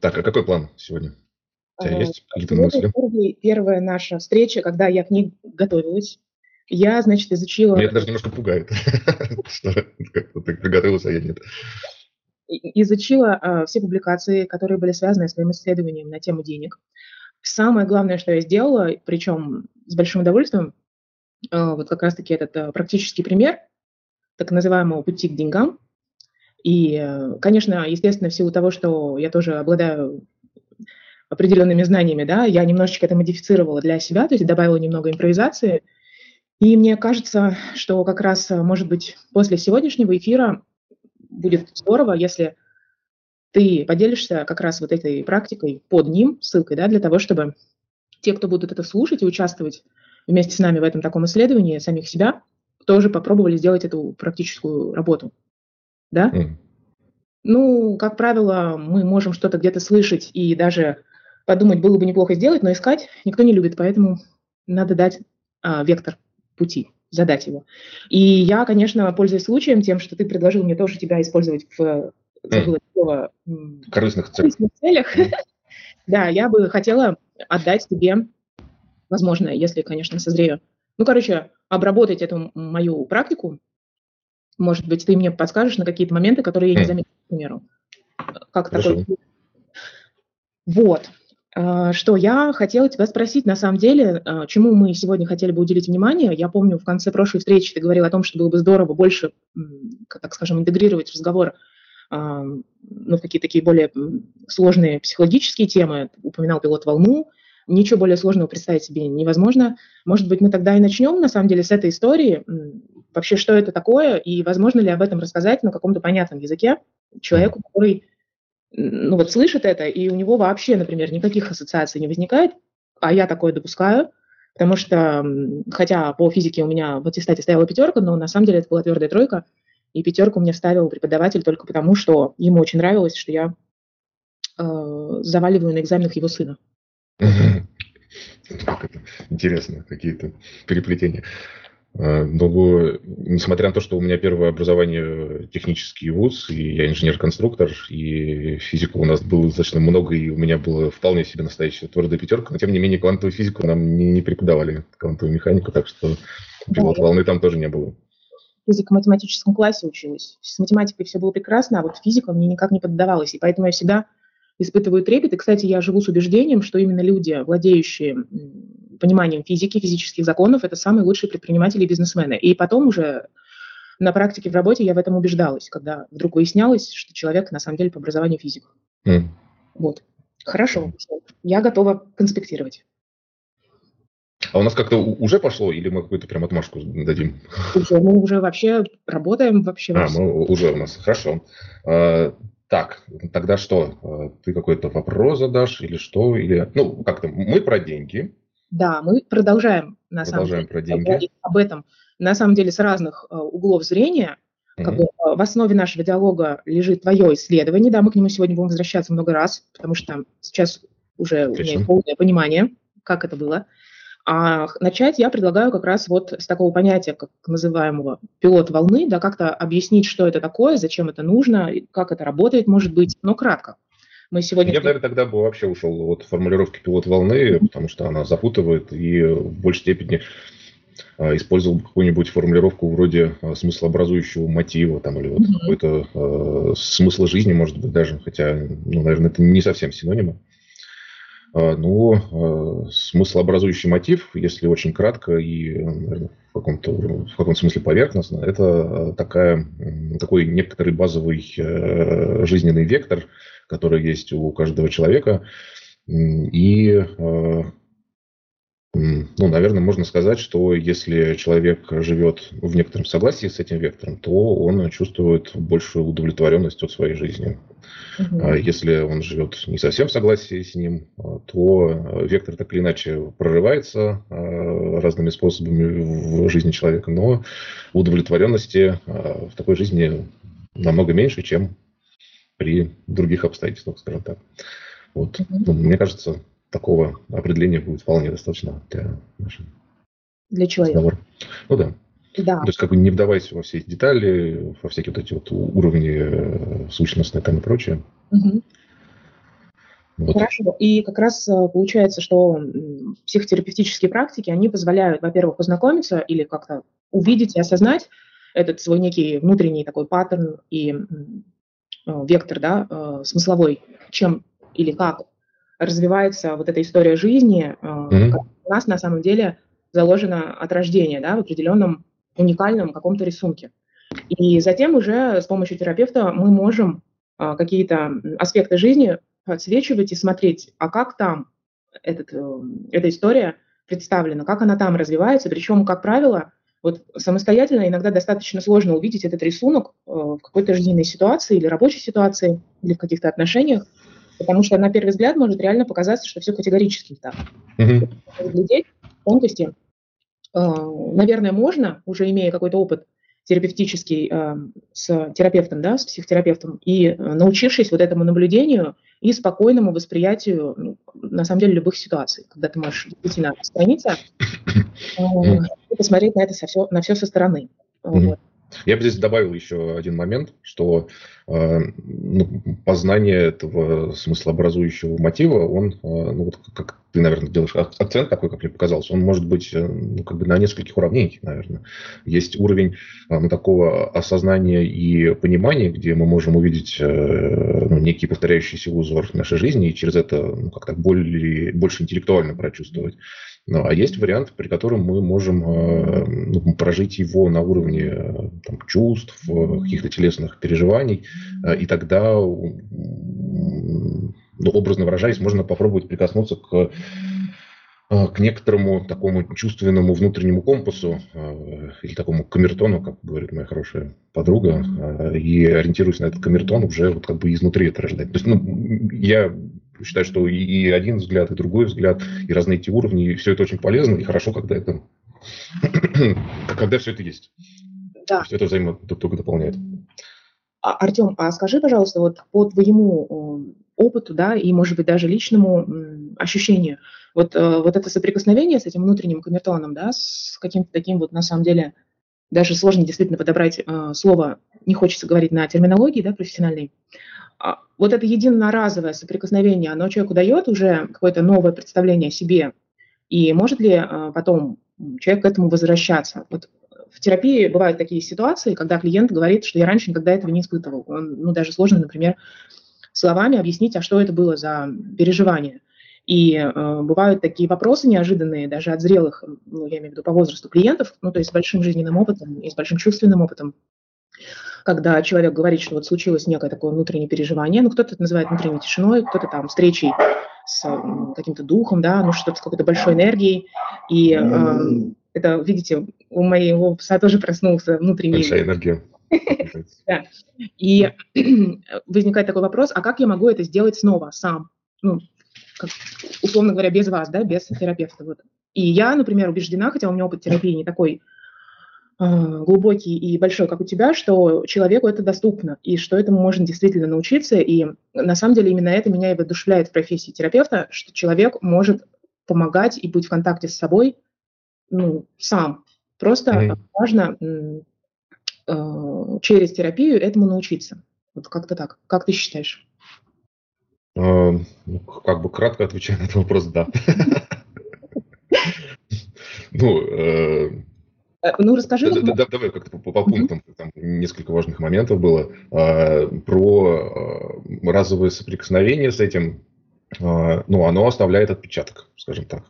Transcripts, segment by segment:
Так, а какой план сегодня? У тебя А, есть какие-то мысли? первый- первая наша встреча, когда я к ней готовилась. Я, значит, изучила, Меня это даже немножко пугает, что ты приготовился, а я нет. изучила а, все публикации, которые были связаны с моим исследованием на тему денег. Самое главное, что я сделала, причем с большим удовольствием, а, вот как раз-таки этот практический пример так называемого пути к деньгам. И, э, конечно, естественно, в силу того, что я тоже обладаю определенными знаниями, да, я немножечко это модифицировала для себя, то есть добавила немного импровизации. И мне кажется, что как раз, э, может быть, после сегодняшнего эфира будет здорово, если ты поделишься как раз вот этой практикой под ним, ссылкой, да, для того, чтобы те, кто будут это слушать и участвовать вместе с нами в этом таком исследовании самих себя, тоже попробовали сделать эту практическую работу. Да? М. Ну, как правило, мы можем что-то где-то слышать и даже подумать, было бы неплохо сделать, но искать никто не любит, поэтому надо дать а, вектор пути, задать его. И я, конечно, пользуясь случаем тем, что ты предложил мне тоже тебя использовать в забыла слово, корыстных целях. корыстных целях, Мгм. да, я бы хотела отдать тебе, возможно, если, конечно, созрею, ну, короче, обработать эту мою практику. Может быть, ты мне подскажешь на какие-то моменты, которые я не Мгм. заметила, к примеру. Как Хорошо. такой... Вот. А, Что я хотела тебя спросить, на самом деле, а, чему мы сегодня хотели бы уделить внимание. Я помню, в конце прошлой встречи ты говорил о том, что было бы здорово больше, так скажем, интегрировать разговор а, ну, в какие-то такие более сложные психологические темы. Упоминал пилот волну. Ничего более сложного представить себе невозможно. Может быть, мы тогда и начнем, на самом деле, с этой истории. Вообще, что это такое, и возможно ли об этом рассказать на каком-то понятном языке человеку, который ну, вот слышит это, и у него вообще, например, никаких ассоциаций не возникает, а я такое допускаю, потому что, хотя по физике у меня в аттестате стояла пятерка, но на самом деле это была твердая тройка, и пятерку мне вставил преподаватель только потому, что ему очень нравилось, что я э, заваливаю на экзаменах его сына. Интересно, какие-то переплетения. Но несмотря на то, что у меня первое образование технический вуз, и я инженер-конструктор, и физику у нас было достаточно много, и у меня была вполне себе настоящая твердая пятерка, но тем не менее квантовую физику нам не, не преподавали, квантовую механику, так что пилот Да. волны там тоже не было. В физико-математическом классе училась. С математикой все было прекрасно, а вот физика мне никак не поддавалась, и поэтому я всегда испытываю трепет. И, кстати, я живу с убеждением, что именно люди, владеющие пониманием физики, физических законов, это самые лучшие предприниматели и бизнесмены. И потом уже на практике в работе я в этом убеждалась, когда вдруг выяснялось, что человек на самом деле по образованию физик. М. Вот. Хорошо. Я готова конспектировать. А у нас как-то уже пошло, или мы какую-то прям отмашку дадим? Уже, мы уже вообще работаем вообще. во А, мы уже у нас. Хорошо. А, Так, тогда что? А, Ты какой-то вопрос задашь или что? Или, ну, как-то мы про деньги. Да, мы продолжаем на самом Продолжаем деле про деньги. об этом на самом деле с разных э, углов зрения. Как бы, э, в основе нашего диалога лежит твое исследование, да, мы к нему сегодня будем возвращаться много раз, потому что сейчас уже у меня Отлично. полное понимание, как это было. А начать я предлагаю как раз вот с такого понятия, как называемого пилот волны, да, как-то объяснить, что это такое, зачем это нужно, как это работает, может быть, но кратко. Мы сегодня... Я бы, наверное, тогда бы вообще ушел от формулировки пилот волны, потому что она запутывает и в большей степени а, использовал бы какую-нибудь формулировку вроде а, смыслообразующего мотива там, или вот Мгм. какой-то а, смысла жизни, может быть, даже, хотя, ну, наверное, это не совсем синонимы. А, Ну, смыслообразующий мотив, если очень кратко и, наверное, в каком-то, в каком смысле поверхностно, это такая, такой некоторый базовый э, жизненный вектор, который есть у каждого человека. И, э, ну, наверное, можно сказать, что если человек живет в некотором согласии с этим вектором, то он чувствует большую удовлетворенность от своей жизни. А Если он живет не совсем в согласии с ним, а, то э, вектор так или иначе прорывается э, разными способами в жизни человека, но удовлетворенности э, в такой жизни намного меньше, чем при других обстоятельствах, скажем так. Вот. Ну, мне кажется, такого определения будет вполне достаточно для нашего Для человека. разговора. Ну да. Да. То есть, как бы не вдаваясь во все эти детали, во всякие вот эти вот уровни э, сущностные там и прочее. Мгм. Вот. Хорошо. И как раз э, получается, что психотерапевтические практики, они позволяют, во-первых, познакомиться или как-то увидеть и осознать этот свой некий внутренний такой паттерн и вектор, да, э, смысловой, чем или как развивается вот эта история жизни, mm-hmm. у нас на самом деле заложена от рождения, да, в определенном уникальном каком-то рисунке. И затем уже с помощью терапевта мы можем какие-то аспекты жизни отсвечивать и смотреть, а как там этот, э, эта история представлена, как она там развивается, причем, как правило, вот самостоятельно иногда достаточно сложно увидеть этот рисунок э, в какой-то жизненной ситуации или рабочей ситуации, или в каких-то отношениях, потому что на первый взгляд может реально показаться, что все категорически так. Mm-hmm. Глядеть тонкости, наверное, можно, уже имея какой-то опыт терапевтический э, с терапевтом, да, с психотерапевтом, и э, научившись вот этому наблюдению и спокойному восприятию, ну, на самом деле, любых ситуаций, когда ты можешь действительно отстраниться э, и посмотреть на это со все, на все со стороны. Вот. Я бы здесь добавил еще один момент, что ну, познание этого смыслообразующего мотива, он, э, ну, вот как ты, наверное, делаешь акцент такой, как мне показалось, он может быть э, ну, как бы на нескольких уровнях, наверное. Есть уровень э, ну, такого осознания и понимания, где мы можем увидеть э, ну, некий повторяющийся узор нашей жизни и через это ну, как-то более, больше интеллектуально прочувствовать. Ну, а есть вариант, при котором мы можем э, ну, прожить его на уровне там, чувств, каких-то телесных переживаний, и тогда, ну, образно выражаясь, можно попробовать прикоснуться к к некоторому такому чувственному внутреннему компасу или такому камертону, как говорит моя хорошая подруга, и ориентируясь на этот камертон, уже вот как бы изнутри это рождать. То есть, ну, я считаю, что и один взгляд, и другой взгляд, и разные эти уровни, и все это очень полезно и хорошо, когда это когда все это есть. Да. Что это взаимо Артем, а скажи, пожалуйста, вот по твоему опыту, да, и, может быть, даже личному ощущению, вот, э, вот это соприкосновение с этим внутренним камертоном, да, с каким-то таким вот, на самом деле, даже сложно действительно подобрать э, слово, не хочется говорить на терминологии, да, профессиональной, а, вот это единоразовое соприкосновение, оно человеку дает уже какое-то новое представление о себе, и может ли а, потом человек к этому возвращаться? Вот в терапии бывают такие ситуации, когда клиент говорит, что я раньше никогда этого не испытывал. Он, ну, даже сложно, например, словами объяснить, а что это было за переживание. И э, бывают такие вопросы неожиданные, даже от зрелых, ну, я имею в виду по возрасту клиентов, ну, то есть с большим жизненным опытом и с большим чувственным опытом, когда человек говорит, что вот случилось некое такое внутреннее переживание, ну, кто-то это называет внутренней тишиной, кто-то там встречей с каким-то духом, да, ну, что-то с какой-то большой энергией, и э, это, видите, у моего пса тоже проснулся внутренний... Большая энергия. Да. И возникает такой вопрос, а как я могу это сделать снова, сам? Ну, как, условно говоря, без вас, да, без терапевта. Вот. И я, например, убеждена, хотя у меня опыт терапии не такой а, глубокий и большой, как у тебя, что человеку это доступно, и что этому можно действительно научиться. И на самом деле именно это меня и воодушевляет в профессии терапевта, что человек может помогать и быть в контакте с собой ну, сам. Просто mm-hmm. важно э, через терапию этому научиться. Вот как-то так. Как ты считаешь? Uh, как бы кратко отвечая на этот вопрос, да. Ну, э, Э, ну, расскажи. Да, да, давай как-то по, по пунктам, там несколько важных моментов было. А, про а, разовое соприкосновение с этим, а, ну, оно оставляет отпечаток, скажем так.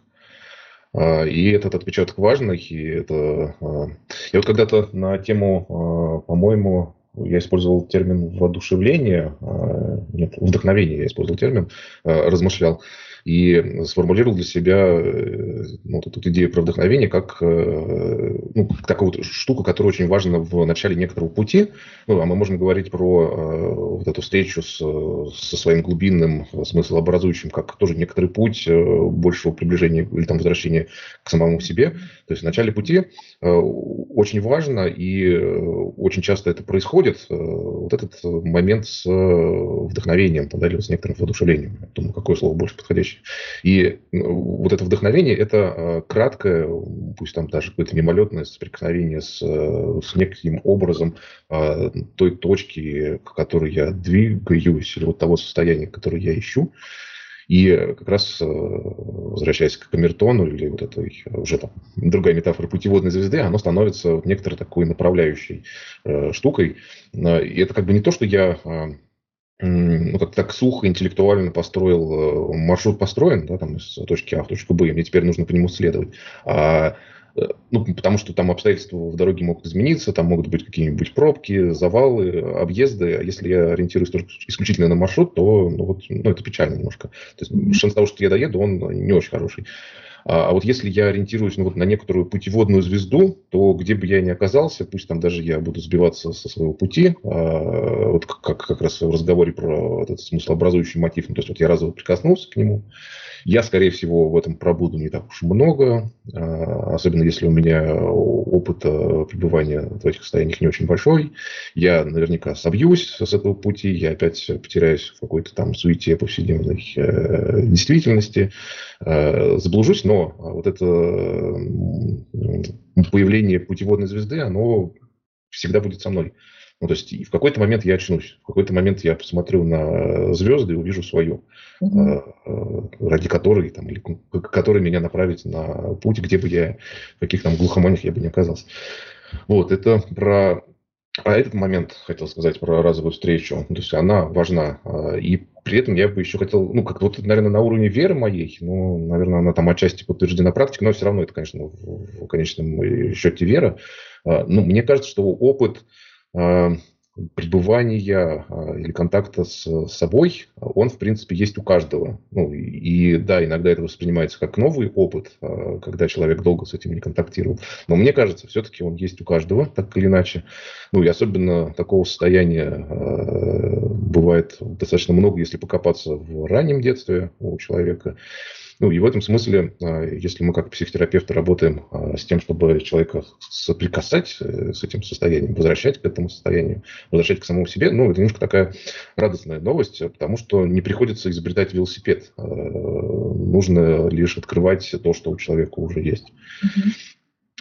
И этот отпечаток важный, и это... Я вот когда-то на тему, по-моему, я использовал термин воодушевление, нет, вдохновение я использовал термин, размышлял и сформулировал для себя э, ну, вот эту идею про вдохновение как, э, ну, как такую вот штуку, которая очень важна в начале некоторого пути. Ну, а мы можем говорить про э, вот эту встречу с, со своим глубинным смыслообразующим, как тоже некоторый путь большего приближения или там возвращения к самому себе. То есть в начале пути очень важно и очень часто это происходит, вот этот момент с вдохновением, да, или с некоторым воодушевлением. Думаю, какое слово больше подходящее вещи. И ну, вот это вдохновение – это а, краткое, пусть там даже какое-то мимолетное соприкосновение с, э, с неким образом а, той точки, к которой я двигаюсь, или вот того состояния, которое я ищу. И как раз, возвращаясь к камертону или вот этой уже там другая метафора путеводной звезды, оно становится некоторой такой направляющей штукой. И это как бы не то, что я ну, как так сухо, интеллектуально построил, маршрут построен, да, там, из точки А в точку Б, и мне теперь нужно по нему следовать. А Э, ну, потому что там обстоятельства в дороге могут измениться, там могут быть какие-нибудь пробки, завалы, объезды. А если я ориентируюсь только исключительно на маршрут, то ну, вот, ну, это печально немножко. То есть шанс того, что я доеду, он не очень хороший. А, а вот если я ориентируюсь ну, вот на некоторую путеводную звезду, то где бы я ни оказался, пусть там даже я буду сбиваться со своего пути, а, вот как, как раз в разговоре про этот смыслообразующий мотив, ну, то есть вот я разово прикоснулся к нему, я, скорее всего, в этом пробуду не так уж много, а, особенно если у меня опыт пребывания в этих состояниях не очень большой. Я наверняка собьюсь с этого пути, я опять потеряюсь в какой-то там суете повседневной э, действительности, э, заблужусь, но вот это появление путеводной звезды, оно всегда будет со мной. Ну, то есть в какой-то момент я очнусь, в какой-то момент я посмотрю на звезды и увижу свою, mm-hmm. ради которой, там, или который меня направит на путь, где бы я, в каких там глухоманях я бы не оказался. Вот, это про а этот момент, хотел сказать про разовую встречу, то есть она важна. А, и при этом я бы еще хотел, ну, как вот, наверное, на уровне веры моей, ну, наверное, она там отчасти подтверждена практикой, но все равно это, конечно, в, в конечном счете вера. Ну, мне кажется, что опыт а, пребывания а, или контакта с собой, он, в принципе, есть у каждого. Ну, и, да, иногда это воспринимается как новый опыт, а, когда человек долго с этим не контактировал. Но мне кажется, все-таки он есть у каждого, так или иначе. Ну, и особенно такого состояния бывает достаточно много, если покопаться в раннем детстве у человека. Ну и в этом смысле, а, если мы как психотерапевты работаем а, с тем, чтобы человека соприкасать э, с этим состоянием, возвращать к этому состоянию, возвращать к самому себе, ну, это немножко такая радостная новость, потому что не приходится изобретать велосипед. А, нужно лишь открывать то, что у человека уже есть.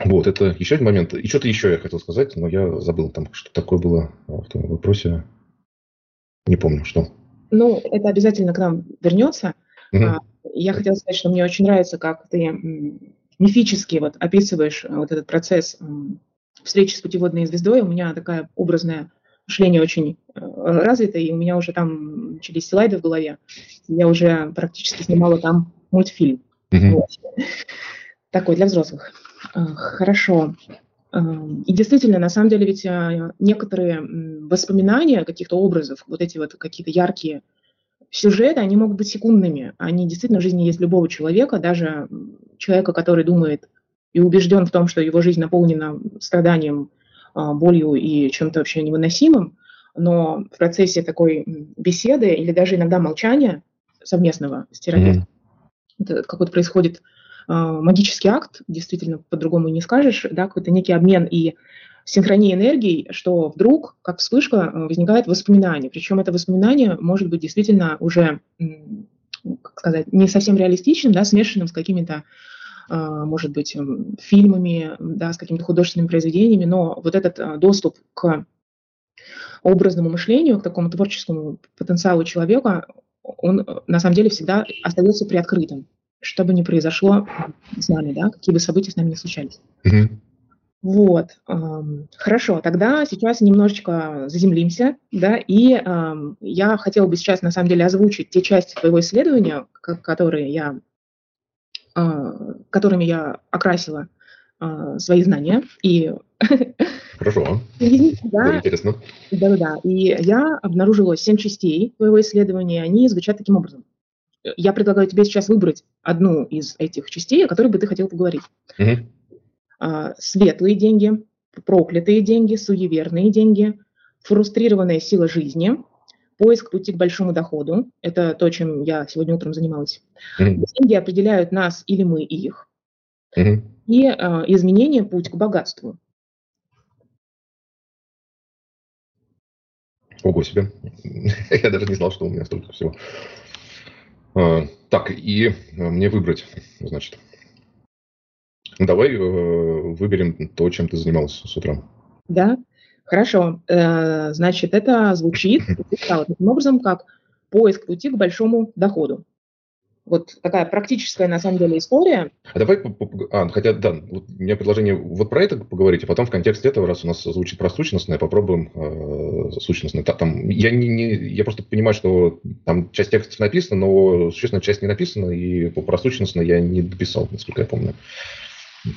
Вот, это еще один момент. И что-то еще я хотел сказать, но я забыл там, что такое было в том вопросе. Не помню, что. Ну, это обязательно к нам вернется. Угу. Я хотела сказать, что мне очень нравится, как ты мифически вот описываешь э, вот этот процесс встречи с путеводной звездой. У меня такая образное мышление очень э, развито, и у меня уже там начались слайды в голове. Я уже практически снимала там мультфильм. Mm-hmm. Вот. Такой для взрослых. Э, хорошо. И действительно, на самом деле, ведь некоторые воспоминания каких-то образов, вот эти вот какие-то яркие сюжеты, они могут быть секундными. Они действительно в жизни есть любого человека, даже человека, который думает и убежден в том, что его жизнь наполнена страданием, а, болью и чем-то вообще невыносимым, но в процессе такой беседы или даже иногда молчания совместного с терапевтом, mm-hmm. какой-то происходит а, магический акт, действительно по-другому не скажешь, да, какой-то некий обмен и синхронии энергий, что вдруг, как вспышка, э, возникает воспоминание. Причем это воспоминание может быть действительно уже, как сказать, не совсем реалистичным, да, смешанным с какими-то а, может быть, фильмами, да, с какими-то художественными произведениями, но вот этот э, доступ к образному мышлению, к такому творческому потенциалу человека, он э, на самом деле всегда остается приоткрытым, что бы ни произошло с нами, да, какие бы события с нами не случались. Mm-hmm. Вот, хорошо, тогда сейчас немножечко заземлимся, да, и я хотела бы сейчас, на самом деле, озвучить те части твоего исследования, которые я, а, которыми я окрасила а, свои знания, и... Хорошо, да, интересно. Да-да-да, и я обнаружила семь частей твоего исследования, они звучат таким образом. Я предлагаю тебе сейчас выбрать одну из этих частей, о которой бы ты хотел поговорить. Угу. А, светлые деньги, проклятые деньги, суеверные деньги, фрустрированная сила жизни, поиск пути к большому доходу. Это то, чем я сегодня утром занималась. Mm-hmm. Деньги определяют нас или мы их. Mm-hmm. И э, изменение путь к богатству. Ого себе. Я даже не знал, что у меня столько всего. А, так, и мне выбрать, значит. Давай э, выберем то, чем ты занималась с утра. Да, хорошо. Э, значит, это звучит таким образом, как поиск пути к большому доходу. вот такая практическая, на самом деле, история. А давай, а, хотя, да, вот у меня предложение вот про это поговорить, а потом в контексте этого, раз у нас звучит про сущностное, попробуем э, сущностное. Там, я, не, не, я просто понимаю, что там часть текстов написана, но существенная часть не написана, и про сущностное я не дописал, насколько я помню.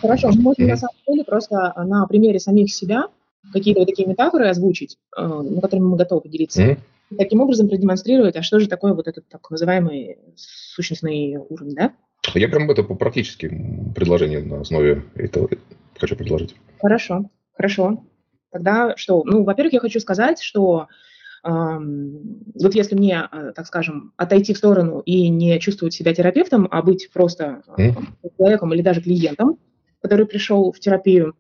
Хорошо, мы можем на самом деле просто на примере самих себя какие-то вот такие метафоры озвучить, э, на которыми мы готовы поделиться. Mm-hmm таким образом продемонстрировать, а что же такое вот этот так называемый сущностный уровень, да? Я прям это по практически предложение на основе этого хочу предложить. Хорошо, хорошо. Тогда что? Ну, во-первых, я хочу сказать, что вот если мне, э, так скажем, отойти в сторону и не чувствовать себя терапевтом, а быть просто э, человеком или даже клиентом, который пришел в терапию,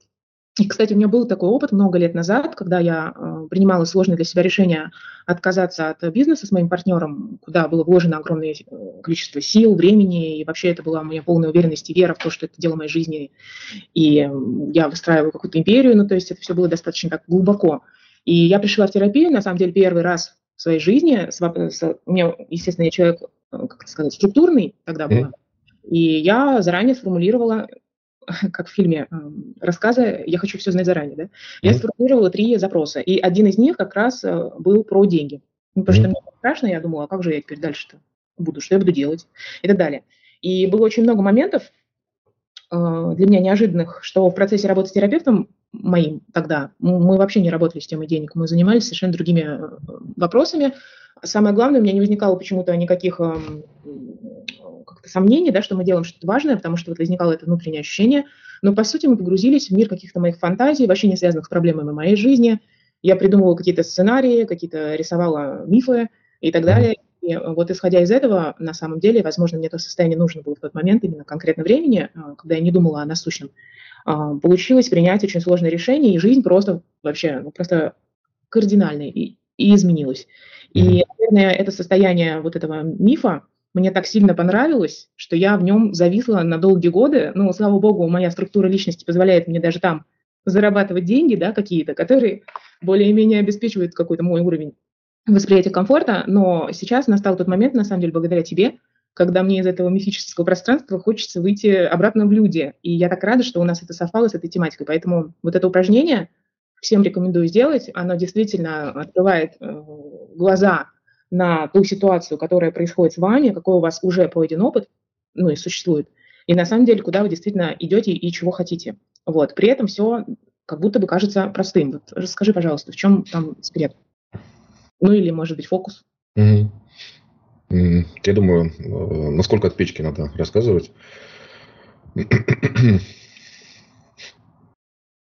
и, кстати, у меня был такой опыт много лет назад, когда я э, принимала сложное для себя решение отказаться от бизнеса с моим партнером, куда было вложено огромное э, количество сил, времени, и вообще это была моя полная уверенность и вера в то, что это дело моей жизни, и я выстраиваю какую-то империю, ну, то есть это все было достаточно так глубоко. И я пришла в терапию, на самом деле, первый раз в своей жизни. С, с, у меня, естественно, я человек, э, как сказать, структурный тогда был. И я заранее сформулировала как в фильме эм, рассказы «Я хочу все знать заранее». Да? Я сформулировала три запроса, и один из них как раз э, был про деньги. Ну, потому что мне страшно, я думала, а как же я теперь дальше-то буду, что я буду делать и так далее. И было очень много моментов э, для меня неожиданных, что в процессе работы с терапевтом моим тогда, мы вообще не работали с темой денег, мы занимались совершенно другими э, вопросами. Самое главное, у меня не возникало почему-то никаких эм, сомнений, да, что мы делаем что-то важное, потому что вот возникало это внутреннее ощущение. Но, по сути, мы погрузились в мир каких-то моих фантазий, вообще не связанных с проблемами моей жизни. Я придумывала какие-то сценарии, какие-то рисовала мифы и так далее. И вот исходя из этого, на самом деле, возможно, мне это состояние нужно было в тот момент, именно конкретно времени, а, когда я не думала о насущном, а, получилось принять очень сложное решение, и жизнь просто вообще, ну, просто кардинально и, и изменилась. И, наверное, это состояние вот этого мифа, мне так сильно понравилось, что я в нем зависла на долгие годы. Ну, слава богу, моя структура личности позволяет мне даже там зарабатывать деньги, да, какие-то, которые более-менее обеспечивают какой-то мой уровень восприятия комфорта. Но сейчас настал тот момент, на самом деле, благодаря тебе, когда мне из этого мифического пространства хочется выйти обратно в люди. И я так рада, что у нас это совпало с этой тематикой. Поэтому вот это упражнение всем рекомендую сделать. Оно действительно открывает э, глаза на ту ситуацию, которая происходит с вами, какой у вас уже пройден опыт, ну и существует, и на самом деле, куда вы действительно идете и чего хотите. Вот. При этом все как будто бы кажется простым. Вот расскажи, пожалуйста, в чем там секрет? Ну или, может быть, фокус? Mm-hmm. Я думаю, э, насколько от печки надо рассказывать.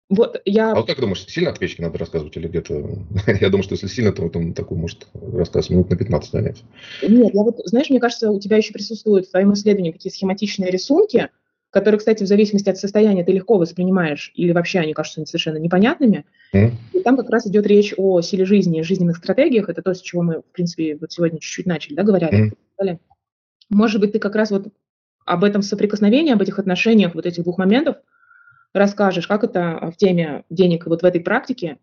Вот я... А вот как думаешь, сильно от печки надо рассказывать или где-то... я думаю, что если сильно, то там такой может рассказ минут на 15 занять. Нет, я вот, знаешь, мне кажется, у тебя еще присутствуют в твоем исследовании какие схематичные рисунки, которые, кстати, в зависимости от состояния ты легко воспринимаешь, или вообще они кажутся совершенно непонятными. Mm. И там как раз идет речь о силе жизни, жизненных стратегиях. Это то, с чего мы, в принципе, вот сегодня чуть-чуть начали, да, говорили. Mm. Может быть, ты как раз вот об этом соприкосновении, об этих отношениях, вот этих двух моментов – расскажешь, как это в теме денег вот в этой практике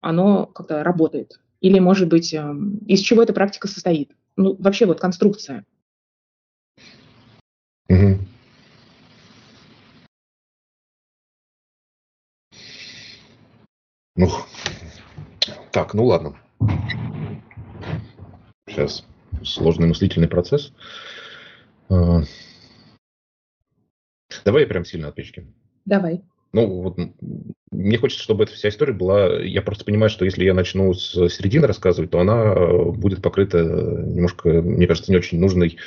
оно как-то работает. Или, может быть, эм, из чего эта практика состоит. Ну, вообще вот конструкция. Угу. Ну, так, ну ладно. Сейчас сложный мыслительный процесс. А, давай я прям сильно от печки. Давай. Ну, вот мне хочется, чтобы эта вся история была... Я просто понимаю, что если я начну с середины рассказывать, то она э, будет покрыта немножко, мне кажется, не очень нужной,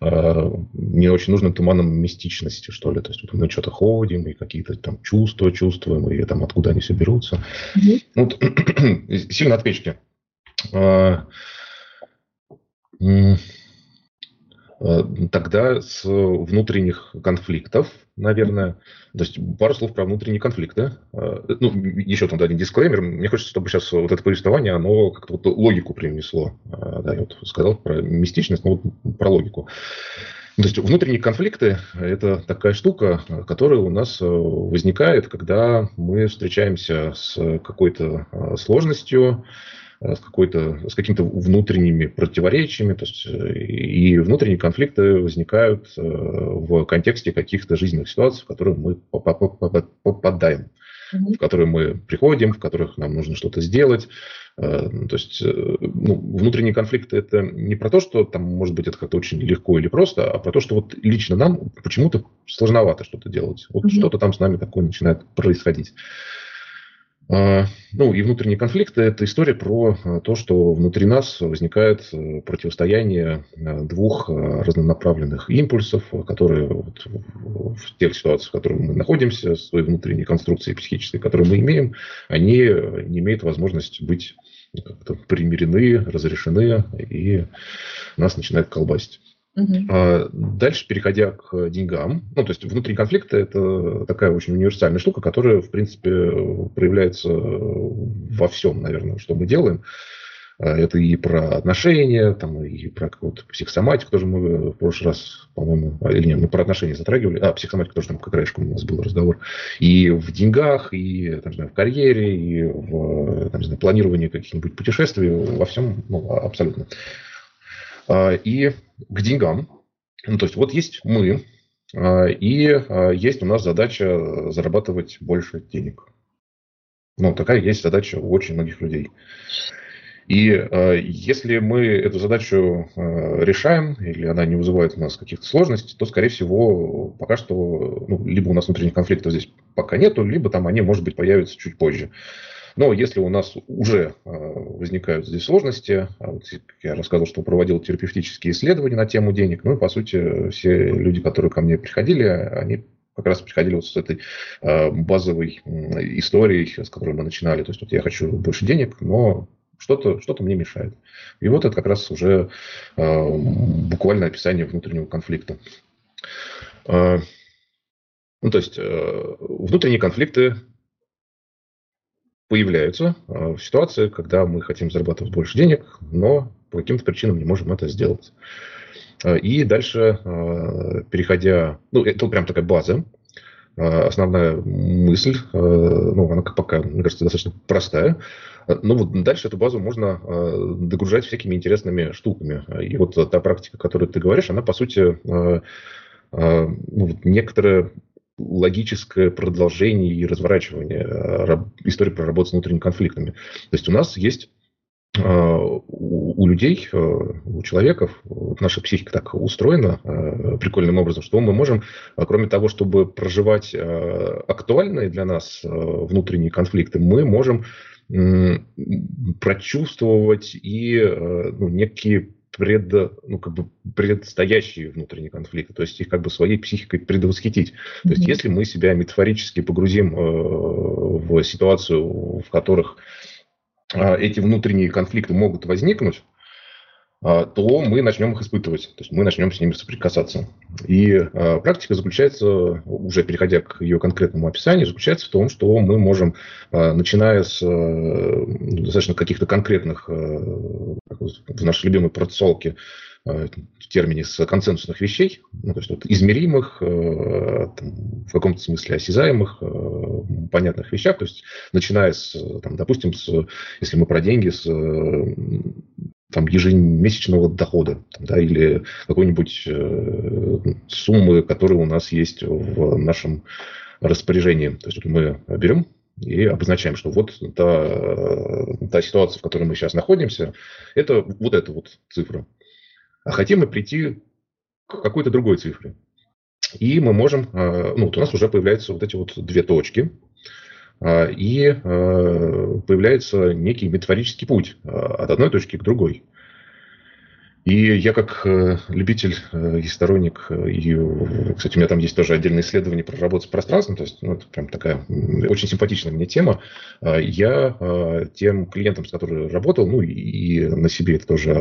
э, не очень нужным туманом мистичности, что ли. То есть мы что-то ходим, и какие-то там чувства чувствуем, и там откуда они все берутся. Mm-hmm. Вот, сильно от печки. Э, тогда с внутренних конфликтов, наверное, то есть пару слов про внутренние конфликты. Э, ну, еще там один дисклеймер. Мне хочется, чтобы сейчас вот это повествование, оно как-то вот логику принесло. Э, да, я вот сказал про мистичность, но вот про логику. То есть внутренние конфликты – это такая штука, которая у нас возникает, когда мы встречаемся с какой-то сложностью, с, какой-то, с какими-то внутренними противоречиями, то есть и внутренние конфликты возникают в контексте каких-то жизненных ситуаций, в которые мы попадаем в которые мы приходим, в которых нам нужно что-то сделать. Э, то есть э, ну, внутренние конфликты это не про то, что там, может быть, это как-то очень легко или просто, а про то, что вот лично нам почему-то сложновато что-то делать. Вот mm-hmm. что-то там с нами такое начинает происходить. А, ну и внутренние конфликты – это история про а, то, что внутри нас возникает э, противостояние а, двух разнонаправленных импульсов, которые вот в тех ситуациях, в которых мы находимся, с той внутренней конструкцией психической, которую мы имеем, они не имеют возможности быть как-то примирены, разрешены, и нас начинает колбасить. Угу. Дальше, переходя к деньгам, ну, то есть внутренние конфликты – это такая очень универсальная штука, которая, в принципе, проявляется во всем, наверное, что мы делаем. А, это и про отношения, там, и про какую-то психосоматику тоже мы в прошлый раз, по-моему, а, или нет, мы про отношения затрагивали, а психосоматику тоже там как краешком у нас был разговор. И в деньгах, и там, знаю, в карьере, и в там, знаю, планировании каких-нибудь путешествий, во всем ну, абсолютно. А, и к деньгам. Ну, то есть вот есть мы, а, и а, есть у нас задача зарабатывать больше денег. Ну, такая есть задача у очень многих людей. И э, если мы эту задачу э, решаем, или она не вызывает у нас каких-то сложностей, то, скорее всего, пока что ну, либо у нас внутренних конфликтов здесь пока нету, либо там они, может быть, появятся чуть позже. Но если у нас уже а, возникают здесь сложности, а вот я рассказывал, что проводил терапевтические исследования на тему денег, ну и, по сути, все люди, которые ко мне приходили, они как раз приходили вот с этой а, базовой историей, с которой мы начинали. То есть вот я хочу больше денег, но что-то что мне мешает. И вот это как раз уже э, буквально описание внутреннего конфликта. Э, ну, то есть э, внутренние конфликты появляются э, ситуации, когда мы хотим зарабатывать больше денег, но по каким-то причинам не можем это сделать. Э, и дальше, э, переходя, ну, это прям такая база, основная мысль, ну, она пока, мне кажется, достаточно простая, но вот дальше эту базу можно догружать всякими интересными штуками. И вот та практика, о которой ты говоришь, она, по сути, ну, некоторая логическое продолжение и разворачивание э, истории про работу с внутренними конфликтами. То есть у нас есть э, у, людей, э, у человеков, наша психика так устроена прикольным образом, что мы можем, кроме того, чтобы проживать актуальные для нас внутренние конфликты, мы можем прочувствовать и ну, некие пред, ну, как бы предстоящие внутренние конфликты, то есть их как бы своей психикой предвосхитить. Mm-hmm. То есть если мы себя метафорически погрузим э, в ситуацию, в которых э, эти внутренние конфликты могут возникнуть, то мы начнем их испытывать, то есть мы начнем с ними соприкасаться. И э, практика заключается, уже переходя к ее конкретному описанию, заключается в том, что мы можем, э, начиная с э, достаточно каких-то конкретных, э, в нашей любимой процолке, в термине с консенсусных вещей, ну, то есть вот, измеримых, э, там, в каком-то смысле осязаемых, э, понятных вещах, то есть начиная с, там, допустим, с, если мы про деньги, с там, ежемесячного дохода да, или какой-нибудь э, суммы, которые у нас есть в нашем распоряжении. То есть вот мы берем и обозначаем, что вот та, та ситуация, в которой мы сейчас находимся, это вот эта вот цифра. А хотим мы прийти к какой-то другой цифре. И мы можем, э, ну, вот у нас уже появляются вот эти вот две точки, и а, появляется некий метафорический путь а, от одной точки к другой. И я как э, любитель э, и сторонник, э, и, кстати, у меня там есть тоже отдельное исследование про работу с пространством, то есть ну, это прям такая очень симпатичная мне тема. Я тем клиентам, с которыми работал, ну и на себе это тоже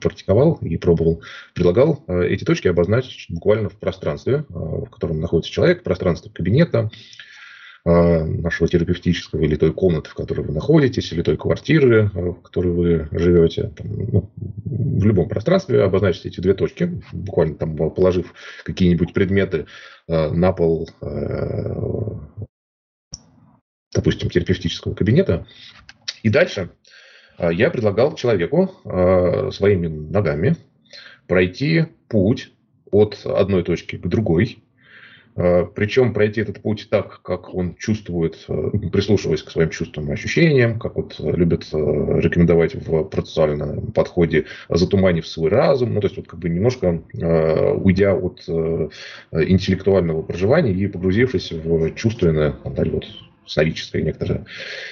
практиковал и пробовал, предлагал эти точки обозначить буквально в пространстве, в котором находится человек, пространстве кабинета, а, нашего терапевтического или той комнаты, в которой вы находитесь, или той квартиры, а, в которой вы живете, там, ну, в любом пространстве обозначьте эти две точки, буквально там положив какие-нибудь предметы а, на пол, допустим, терапевтического кабинета. И дальше я предлагал человеку своими ногами пройти путь от одной точки к другой, Э, Причем пройти этот путь так, как он чувствует, э, прислушиваясь к своим чувствам и ощущениям, как вот любят э, рекомендовать в процессуальном подходе, затуманив свой разум, ну, то есть вот как бы немножко уйдя от интеллектуального проживания и погрузившись в чувственное, да, вот сновидческое некоторое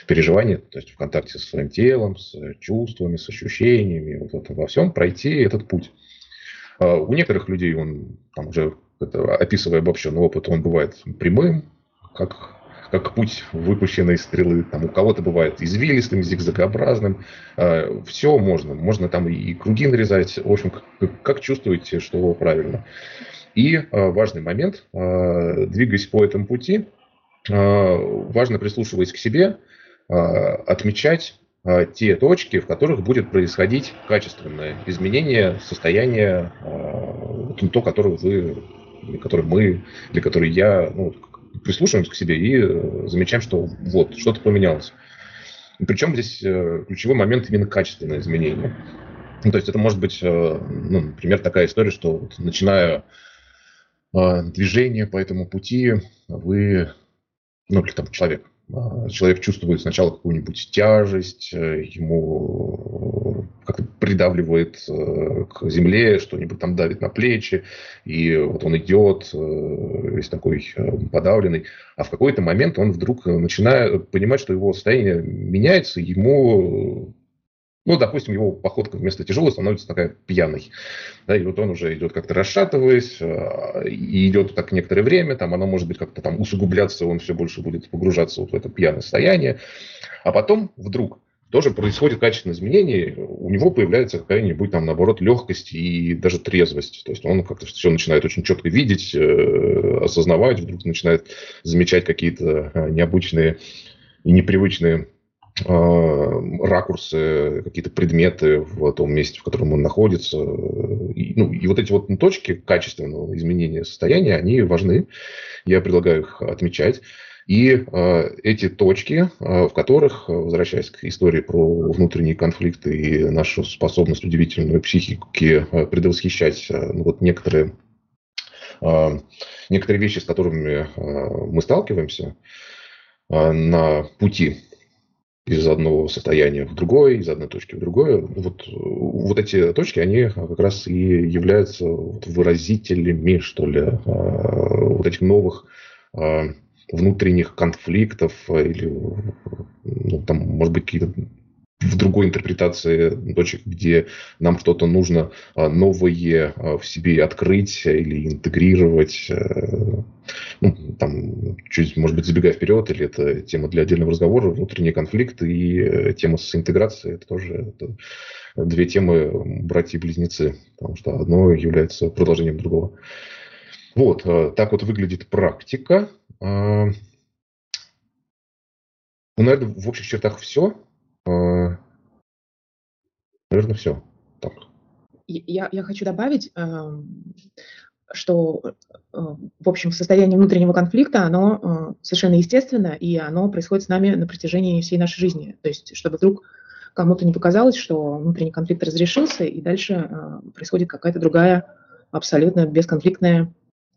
переживание, то есть в контакте со своим телом, с чувствами, с ощущениями, вот это во всем пройти этот путь. У некоторых людей он там уже это, описывая обобщенный опыт, он бывает прямым, как, как путь выпущенной стрелы. Там у кого-то бывает извилистым, зигзагообразным. Э, все можно. Можно там и круги нарезать. В общем, как, как чувствуете, что правильно. И э, важный момент, э, двигаясь по этому пути, э, важно прислушиваясь к себе, э, отмечать э, те точки, в которых будет происходить качественное изменение состояния, э, то, которое вы или который мы, или который я, ну, прислушиваемся к себе и э, замечаем, что вот, что-то поменялось. Причем здесь э, ключевой момент именно качественное изменение. Ну, то есть это может быть, э, ну, например, такая история, что вот, начиная движение по этому пути, вы, ну, или там человек, человек чувствует сначала какую-нибудь тяжесть, э, ему как-то придавливает э, к земле, что-нибудь там давит на плечи, и вот он идет э, весь такой подавленный, а в какой-то момент он вдруг начинает понимать, что его состояние меняется, ему ну, допустим, его походка вместо тяжелой становится такая пьяной. Да, и вот он уже идет как-то расшатываясь, э, и идет так некоторое время, там оно может быть как-то там усугубляться, он все больше будет погружаться вот в это пьяное состояние. А потом вдруг тоже происходит качественное изменение, у него появляется какая-нибудь там, наоборот, легкость и даже трезвость. То есть он как-то все начинает очень четко видеть, э, осознавать, вдруг начинает замечать какие-то э, необычные и непривычные а, ракурсы, какие-то предметы в том месте, в котором он находится. И, ну, и вот эти вот точки качественного изменения состояния, они важны. Я предлагаю их отмечать. И э, эти точки, э, в которых, возвращаясь к истории про внутренние конфликты и нашу способность удивительную психики э, предвосхищать э, ну, вот некоторые, э, некоторые вещи, с которыми э, мы сталкиваемся э, на пути из одного состояния в другое, из одной точки в другое. Вот, вот эти точки, они как раз и являются выразителями, что ли, а, вот этих новых а, внутренних конфликтов или, ну, там, может быть, какие-то в другой интерпретации точек, где нам что-то нужно а, новое а, в себе открыть или интегрировать. Э, ну, там, чуть, может быть, забегая вперед, или это тема для отдельного разговора, внутренний конфликт и э, тема с интеграцией, это тоже это две темы братья-близнецы, потому что одно является продолжением другого. Вот, э, так вот выглядит практика. Ну, наверное, в общих чертах все. А, наверное, все. Так. Я, я хочу добавить, эм, что, э, в общем, состояние внутреннего конфликта, оно э, совершенно естественно, и оно происходит с нами на протяжении всей нашей жизни. То есть, чтобы вдруг кому-то не показалось, что внутренний конфликт разрешился, и дальше э, происходит какая-то другая, абсолютно бесконфликтная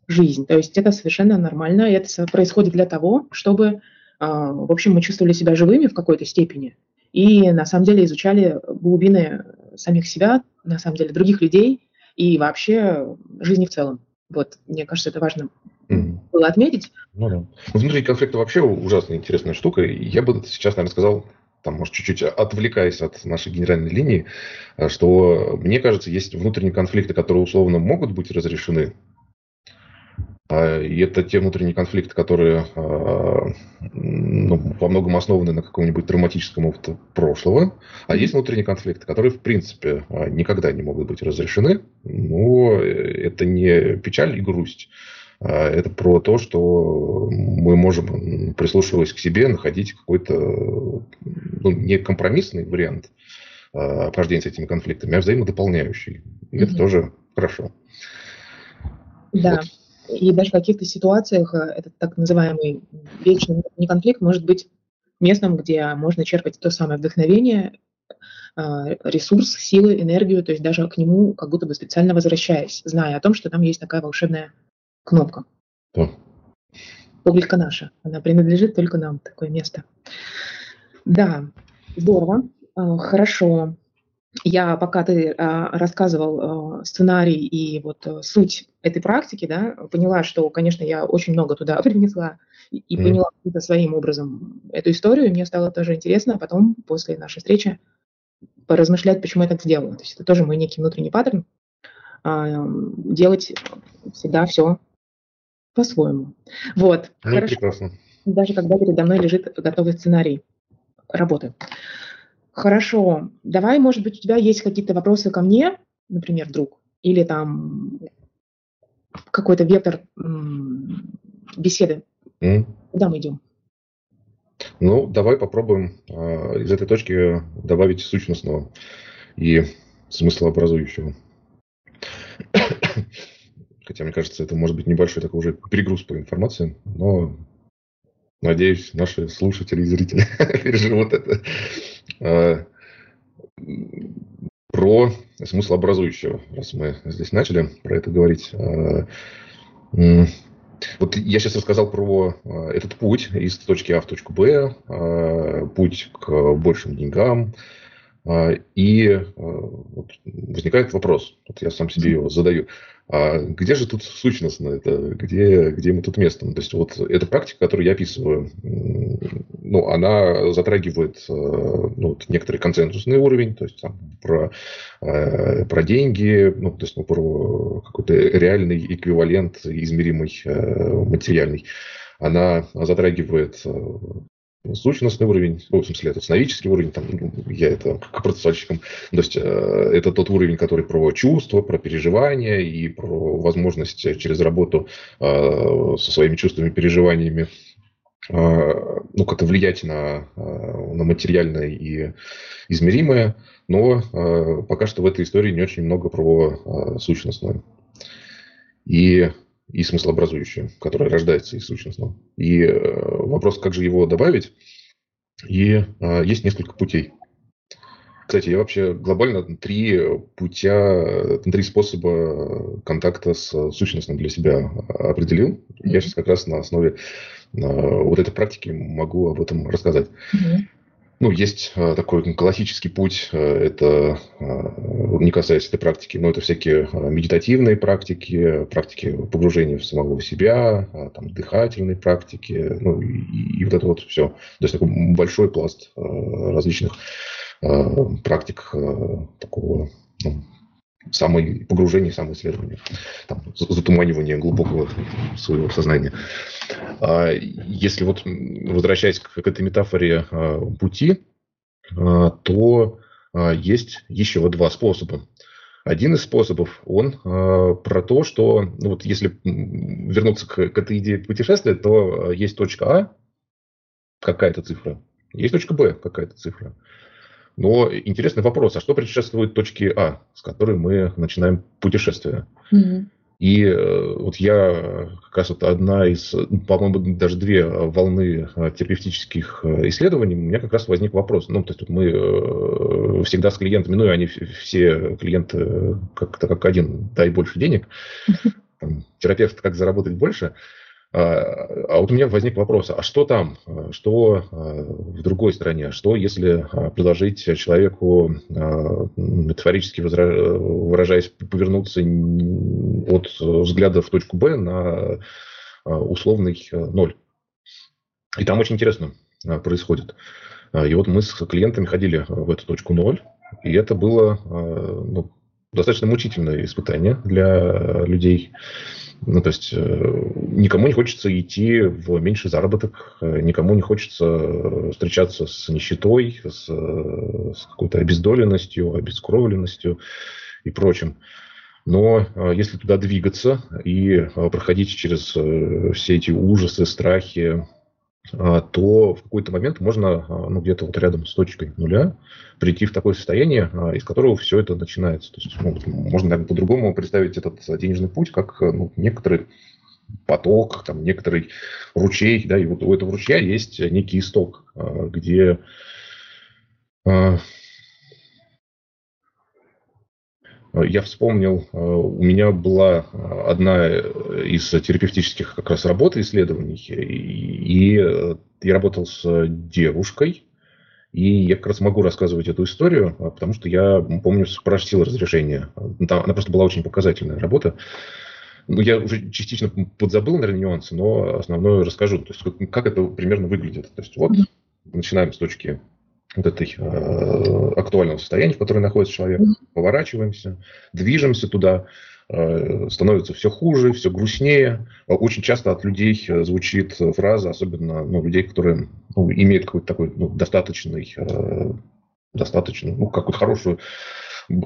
жизнь. То есть это совершенно нормально, и это происходит для того, чтобы, в общем, мы чувствовали себя живыми в какой-то степени, и на самом деле изучали глубины самих себя, на самом деле других людей и вообще жизни в целом. Вот, мне кажется, это важно mm-hmm. было отметить. Ну да. Ну, внутренний конфликт вообще ужасно интересная штука. Я бы сейчас, наверное, сказал, там, может, чуть-чуть отвлекаясь от нашей генеральной линии, что, мне кажется, есть внутренние конфликты, которые условно могут быть разрешены, и это те внутренние конфликты, которые а, ну, во многом основаны на каком-нибудь травматическом опыте прошлого. А есть внутренние конфликты, которые, в принципе, а, никогда не могут быть разрешены. Но это не печаль и грусть. Это про то, что мы можем, прислушиваясь к себе, находить какой-то ну, не компромиссный вариант обхождения с этими конфликтами, а взаимодополняющий. И mm-hmm. это тоже хорошо. Да. Вот. И даже в каких-то ситуациях э, этот так называемый вечный конфликт может быть местом, где можно черпать то самое вдохновение, ресурс, силы, энергию, то есть даже к нему как будто бы специально возвращаясь, зная о том, что там есть такая волшебная кнопка. Да. Публика наша, она принадлежит только нам, такое место. Да, здорово, хорошо. Я, пока ты рассказывал сценарий и вот суть этой практики, да, поняла, что, конечно, я очень много туда принесла и, и mm. поняла каким-то своим образом эту историю, мне стало тоже интересно, а потом, после нашей встречи, поразмышлять, почему я так сделала. То есть это тоже мой некий внутренний паттерн, а, делать всегда все по-своему. Вот. Ну, Хорошо. прекрасно. Даже когда передо мной лежит готовый сценарий работы. Хорошо. Давай, может быть, у тебя есть какие-то вопросы ко мне, например, друг, или там какой-то вектор беседы Mm. Куда мы идем? Ну, давай попробуем э, из этой точки добавить сущностного и смыслообразующего. Хотя, мне кажется, это может быть небольшой такой уже перегруз по информации, но надеюсь, наши слушатели и зрители переживут это. Э, про смыслообразующего, раз мы здесь начали про это говорить. Э, вот я сейчас рассказал про э, этот путь из точки А в точку Б, путь к большим деньгам. Э, и вот возникает вопрос, вот я сам себе его задаю а где же тут сущностно это, где, где ему тут место? То есть вот эта практика, которую я описываю, ну, она затрагивает э, ну, вот некоторый консенсусный уровень, то есть там про, э, про деньги, ну, то есть ну, про какой-то реальный эквивалент измеримый э, материальный. Она затрагивает сущностный уровень, ну, в смысле, это сновидческий уровень, там, ну, я это как процессорщиком, то есть э, это тот уровень, который про чувства, про переживания и про возможность через работу э, со своими чувствами, переживаниями э, ну, как-то влиять на, э, на материальное и измеримое, но э, пока что в этой истории не очень много про сущностное. И и смыслообразующее, которое рождается из сущностного. И э, вопрос, как же его добавить, и э, есть несколько путей. Кстати, я вообще глобально три путя, три способа контакта с сущностным для себя определил. Я сейчас как раз на основе э, вот этой практики могу об этом рассказать. Mm-hmm. Ну, есть э, такой классический путь, э, это э, не касаясь этой практики, но это всякие медитативные практики, практики погружения в самого себя, там, дыхательные практики, ну, и, и вот это вот все. То есть такой большой пласт различных практик такого ну, самое погружение, самоисследование, там, затуманивание глубокого своего сознания. А если вот возвращаясь к, этой метафоре а, пути, а, то есть еще два способа. Один из способов, он про то, что ну вот если вернуться к, к этой идее путешествия, то есть точка А, какая-то цифра, есть точка Б, какая-то цифра. Но интересный вопрос, а что предшествует точке А, с которой мы начинаем путешествие? Mm-hmm. И э, вот я как раз вот одна из, по-моему, даже две волны э, терапевтических э, исследований, у меня как раз возник вопрос. Ну, то есть мы всегда с клиентами, ну, и они все клиенты как-то как один, дай больше денег. Там, терапевт как заработать больше – а, а вот у меня возник вопрос, а что там, а, что а, в другой стране, что если предложить человеку, метафорически выражаясь, повернуться от взгляда в точку Б на условный ноль. И там очень интересно происходит. И вот мы с клиентами ходили в эту точку ноль, и это было ну, достаточно мучительное испытание для людей. Ну, то есть э, никому не хочется идти в меньший заработок, э, никому не хочется встречаться с нищетой, с, э, с какой-то обездоленностью, обескровленностью и прочим. Но если туда двигаться и проходить через все эти ужасы, страхи, то в какой-то момент можно а, ну, где-то вот рядом с точкой нуля прийти в такое состояние, а, из которого все это начинается. То есть, ну, можно, наверное, по-другому представить этот денежный путь как ну, некоторый поток, там, некоторый ручей, да, и вот у этого ручья есть некий исток, где я вспомнил, у меня была одна из терапевтических как раз работ исследований, и я работал с девушкой, и я как раз могу рассказывать эту историю, потому что я, помню, спросил разрешение. Она просто была очень показательная работа. Ну, я уже частично подзабыл, наверное, нюансы, но основное расскажу. То есть, как, как это примерно выглядит. То есть, вот начинаем с точки вот этой э, актуального состояния, в котором находится человек, поворачиваемся, движемся туда, э, становится все хуже, все грустнее. Очень часто от людей э, звучит фраза, особенно ну, людей, которые ну, имеют какой-то такой ну, достаточный, э, достаточно, ну, какую-то хорошую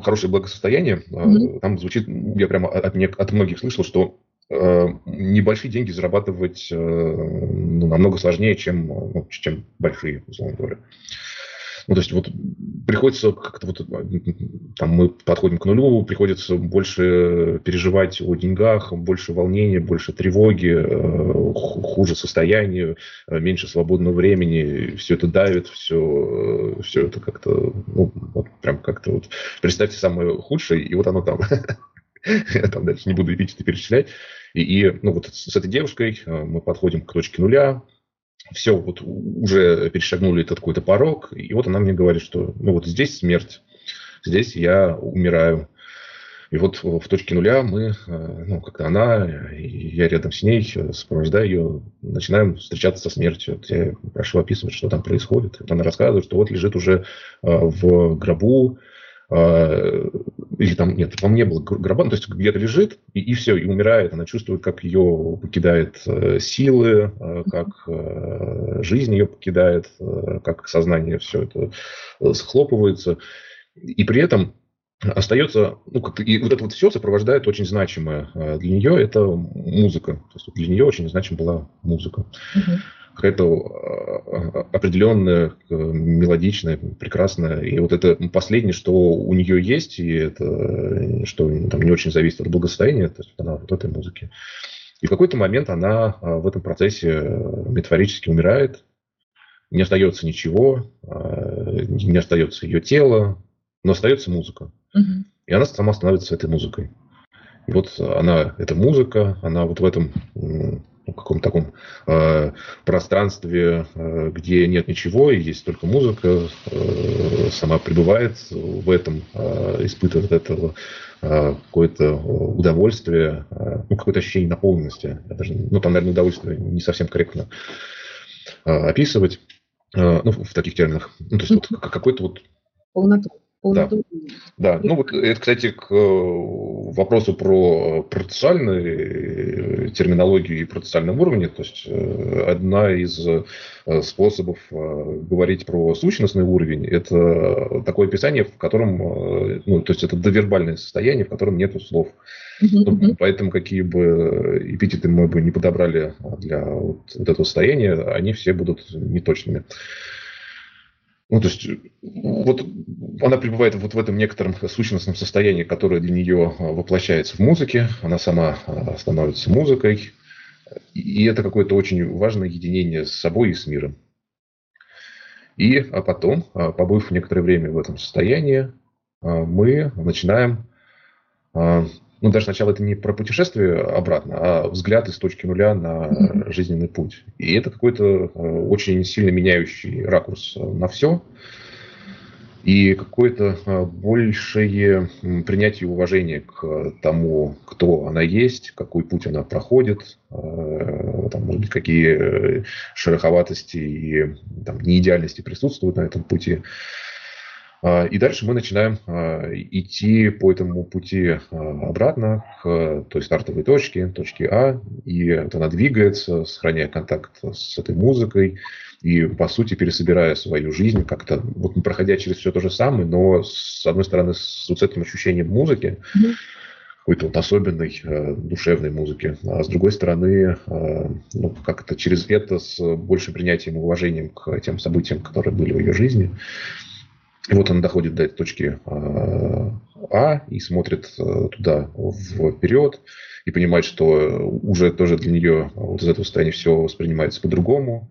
хорошее благосостояние. Mm-hmm. Там звучит, я прямо от, от многих слышал, что э, небольшие деньги зарабатывать ну, намного сложнее, чем, ну, чем большие, условно говоря. Ну, то есть вот приходится как-то вот, там мы подходим к нулю, приходится больше переживать о деньгах, больше волнения, больше тревоги, э, хуже состояние, э, меньше свободного времени, все это давит, все, э, все это как-то, ну, вот прям как-то вот, представьте самое худшее, и вот оно там. Я там дальше не буду эпитеты перечислять. И, и ну, вот с этой девушкой мы подходим к точке нуля, все, вот уже перешагнули этот какой-то порог, и вот она мне говорит, что ну вот здесь смерть, здесь я умираю. И вот в точке нуля мы, э, ну, как-то она, и я рядом с ней, э, сопровождаю ее, начинаем встречаться со смертью. Вот я прошу описывать, что там происходит. Вот она рассказывает, что вот лежит уже э, в гробу, или там, нет, там не было гроба, ну, то есть где-то лежит, и, и все, и умирает. Она чувствует, как ее покидает э, силы, э, как э, жизнь ее покидает, как сознание все это схлопывается. И при этом остается, ну, как и вот это вот все сопровождает очень значимое для нее, это музыка. То есть для нее очень значима была музыка. Uh-huh какая-то а, определенная, мелодичная, прекрасная. И вот это последнее, что у нее есть, и это, что там не очень зависит от благосостояния, то есть она вот этой музыки. И в какой-то момент она а, в этом процессе метафорически умирает, не остается ничего, а, не остается ее тело, но остается музыка. Угу. И она сама становится этой музыкой. И вот она, эта музыка, она вот в этом каком-то таком э, пространстве, э, где нет ничего, и есть только музыка, э, сама пребывает в этом, э, испытывает это э, какое-то удовольствие, э, ну, какое-то ощущение наполненности. Я даже, ну, там, наверное, удовольствие не совсем корректно э, описывать, э, ну, в таких терминах. Ну, то есть вот какой-то вот... Полноту. Да. да, ну вот это, кстати, к э, вопросу про процессуальную э, терминологию и процессуальном уровне, то есть э, одна из способов говорить про сущностный уровень, это такое описание, в котором, ну, то есть это довербальное состояние, в котором нет слов. Ну, поэтому какие бы эпитеты мы бы не подобрали для вот, вот этого состояния, они все будут неточными. Ну, то есть, вот она пребывает вот в этом некотором сущностном состоянии, которое для нее а, воплощается в музыке. Она сама а, становится музыкой. И это какое-то очень важное единение с собой и с миром. И а потом, а, побыв некоторое время в этом состоянии, мы начинаем ну, даже сначала это не про путешествие обратно, а взгляд из точки нуля на mm-hmm. жизненный путь. И это какой-то э, очень сильно меняющий ракурс э, на все. И какое-то э, большее принятие и уважение к тому, кто она есть, какой путь она проходит, там, может быть, какие шероховатости и там, неидеальности присутствуют на этом пути. А, и дальше мы начинаем а, идти по этому пути а, обратно к той стартовой точке, точке А, и вот она двигается, сохраняя контакт с этой музыкой, и, по сути, пересобирая свою жизнь как-то, вот проходя через все то же самое, но, с одной стороны, с вот этим ощущением музыки, mm-hmm. какой-то вот особенной э, душевной музыки, а с другой стороны, э, ну, как-то через это с большим принятием и уважением к тем событиям, которые были в ее жизни, и вот он доходит до этой точки а, а и смотрит э, туда вперед и понимает, что уже тоже для нее вот из этого состояния все воспринимается по-другому.